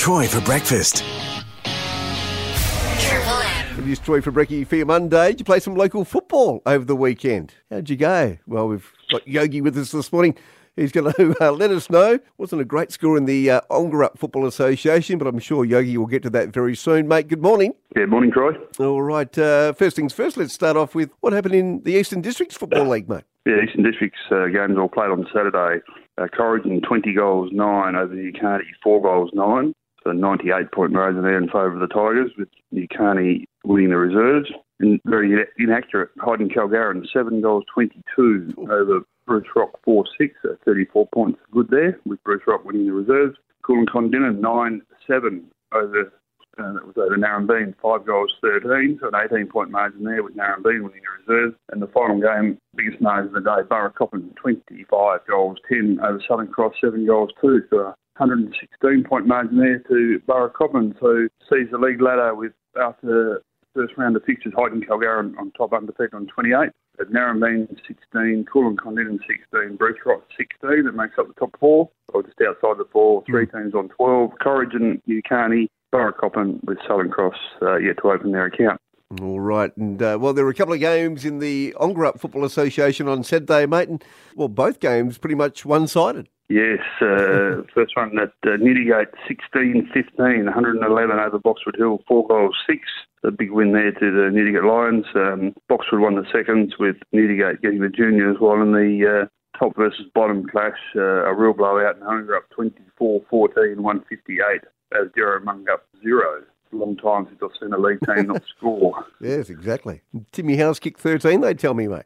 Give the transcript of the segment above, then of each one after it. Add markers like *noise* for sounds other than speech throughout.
Troy for breakfast. It is Troy for Brekkie for your Monday. Did you play some local football over the weekend? How'd you go? Well, we've got Yogi with us this morning. He's going *laughs* to uh, let us know. Wasn't a great score in the uh, Ongerup Football Association, but I'm sure Yogi will get to that very soon. Mate, good morning. Yeah, morning, Troy. All right. Uh, first things first, let's start off with what happened in the Eastern Districts Football League, mate. Yeah, Eastern District's uh, games all played on Saturday. Uh, Corrigin 20 goals, 9 over the Newcarney, 4 goals, 9. So 98 point margin there in favour of the Tigers, with Newcarney winning the reserves. And very inaccurate, Hyden Karlgarin, 7 goals, 22 over Bruce Rock, 4 6, so 34 points good there, with Bruce Rock winning the reserves. Cool and Condina, 9 7 over. Uh, that was over Narembeen, 5 goals, 13, so an 18 point margin there with Narembeen winning the reserves. And the final game, biggest margin of the day, Burracoppin, 25 goals, 10 over Southern Cross, 7 goals, 2. So 116 point margin there to Burracoppin. So sees the league ladder with after first round of fixtures, Hyden Karlgarin on top undefeated on 28. At Narembeen 16, Kulin Condon 16, Bruce Rock 16. That makes up the top four, or just outside the four. Three teams on 12. Corrigin, Newcarney, Burracoppin with Southern Cross uh, yet to open their account. All right. And, uh, well, there were a couple of games in the Ongerup Football Association on Saturday, mate. And, well, both games pretty much one sided. Yes, uh, first one at uh, Newdegate 16 15, 111 over Boxwood Hill, 4 goals 6. A big win there to the Newdegate Lions. Um, Boxwood won the seconds with Newdegate getting the juniors, while in the uh, top versus bottom clash, uh, a real blowout and Ongerup 24 14, 158 as Mungup 0 long time since I've seen a league team not *laughs* score. Yes, exactly. Timmy House kicked 13, they tell me, mate.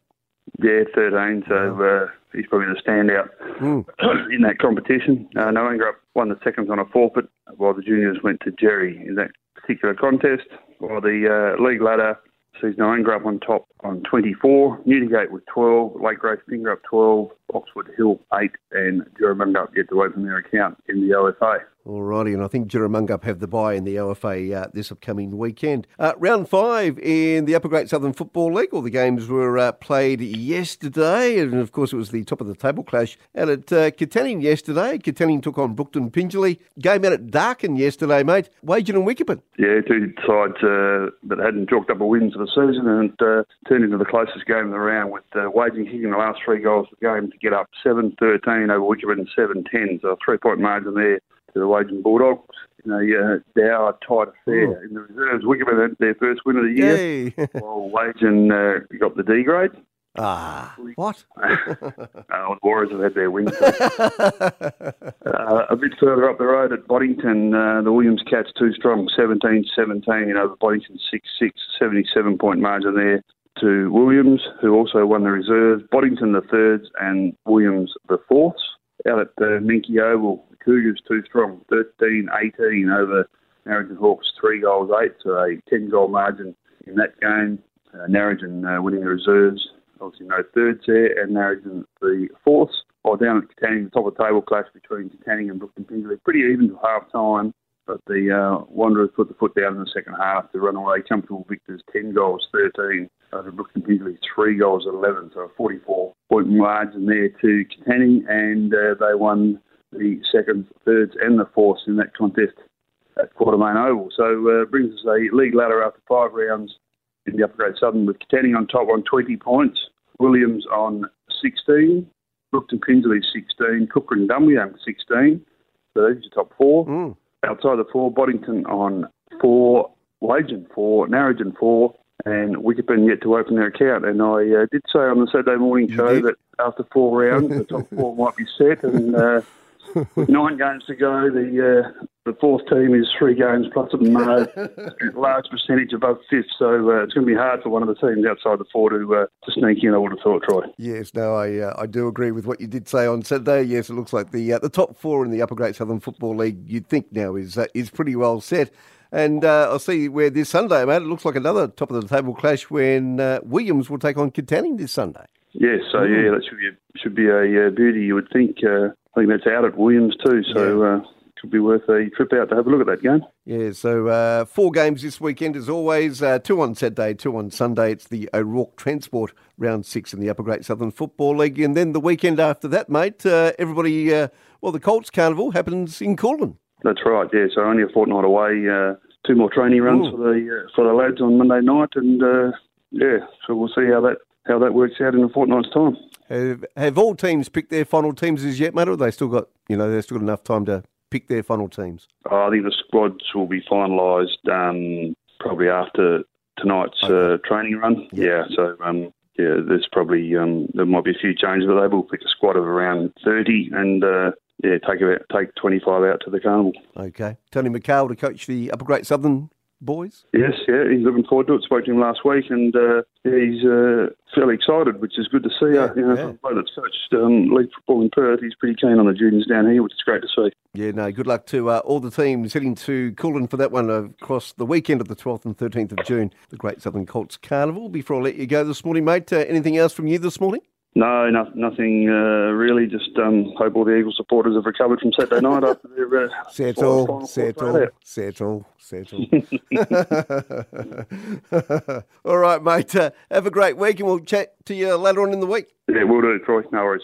Yeah, 13, so uh, he's probably the standout mm. *clears throat* in that competition. Uh, Noangra won the seconds on a forfeit, while the juniors went to Jerry in that particular contest, while the uh, league ladder sees Noangra up on top on 24, Newdegate with 12, Lake Grace Pingrup 12, Oxford Hill 8, and Jerramungup yet to open their account in the OFA. Alrighty, and I think Jerramungup have the bye in the OFA uh, this upcoming weekend. Uh, round five in the Upper Great Southern Football League. All the games were uh, played yesterday, and of course it was the top of the table clash out at uh, Katanning yesterday. Katanning took on Brookton Pingelly. Game out at Darkin yesterday, mate. Wagin and Wickepin. Yeah, two sides uh, that hadn't chalked up a win for the season and uh, turned into the closest game of the round with uh, Wagin kicking the last three goals of the game to get up 7-13 over Wickepin 7-10. So a three-point margin there to the Wagin Bulldogs in a uh, dour, tight affair. Oh. In the reserves, Wickman had their first win of the year, Yay. *laughs* while Wagin uh, got the D grade. Ah, what? *laughs* uh, the Warriors have had their win. *laughs* uh, a bit further up the road at Boddington, uh, the Williams Cats too strong, 17-17 over Boddington 6-6, 77 point margin there to Williams, who also won the reserves. Boddington the thirds and Williams the fourths. Out at uh, Minky Oval, Cougars too strong, 13-18 over Narrogin Hawks, three goals, eight, so a 10-goal margin in that game. Uh, Narrogin uh, winning the reserves, obviously no thirds there, and Narrogin the fourth. While down at Katanning, the top of the table clash between Katanning and Brookton Pingelly, pretty even to half time. But the uh, Wanderers put the foot down in the second half to run away comfortable victors, 10 goals, 13 over Brookton Pingelly, 3 goals, 11. So a 44 point margin there to Katanning, and uh, they won the seconds, thirds, and the fourths in that contest at Quartermain Oval. So uh, brings us a league ladder after five rounds in the Upper Great Southern with Katanning on top on 20 points, Williams on 16, Brookton Pingelly 16, Kukerin Dumbleyung 16. So those are your top four. Mm. Outside the four, Boddington on four, Wagin four, Narrogin four, and Wickepin yet to open their account. And I uh, did say on the Saturday morning show that after four rounds, the top *laughs* four might be set, and uh, *laughs* nine games to go. The uh, the fourth team is three games plus a *laughs* large percentage above fifth, so uh, it's going to be hard for one of the teams outside the four to uh, to sneak in. I would have thought, Troy. Yes, no, I uh, I do agree with what you did say on Saturday. Yes, it looks like the uh, the top four in the Upper Great Southern Football League. You'd think now is uh, is pretty well set. And uh, I'll see where this Sunday, mate. It looks like another top of the table clash when Williams will take on Katanning this Sunday. Yes, so yeah, that should be a, should be a beauty. You would think. I think that's out at Williams too, so yeah. uh, could be worth a trip out to have a look at that game. Yeah, so uh, four games this weekend as always. Uh, two on Saturday, two on Sunday. It's the O'Rourke Transport round six in the Upper Great Southern Football League, and then the weekend after that, mate. Uh, everybody, uh, well, the Colts Carnival happens in Kulin. That's right. Yeah, so only a fortnight away. Uh, two more training runs Ooh. for the uh, for the lads on Monday night, and uh, yeah, so we'll see how that how that works out in a fortnight's time. Have, have all teams picked their final teams as yet, mate, or they still got you know they've still got enough time to pick their final teams? I think the squads will be finalised um, probably after tonight's okay. uh, training run. Yeah, so um, yeah, there's probably um, there might be a few changes, but they will pick a squad of around thirty and. Uh, yeah, take about take twenty five out to the carnival. Okay, Tony McHale to coach the Upper Great Southern boys? Yes, yeah, he's looking forward to it. Spoke to him last week, and uh, he's uh, fairly excited, which is good to see. Yeah, uh, you know, yeah. that's coached um, league football in Perth, he's pretty keen on the juniors down here, which is great to see. Yeah, no, good luck to uh, all the teams heading to Kulin for that one across the weekend of the 12th and 13th of June, the Great Southern Colts Carnival. Before I let you go this morning, mate, uh, anything else from you this morning? No, no nothing uh, really. Just um, hope all the Eagle supporters have recovered from Saturday night after their uh, settle, settle, settle, settle. *laughs* *laughs* all right, mate. Uh, have a great week, and we'll chat to you later on in the week. Yeah, we'll do, it Troy. No worries.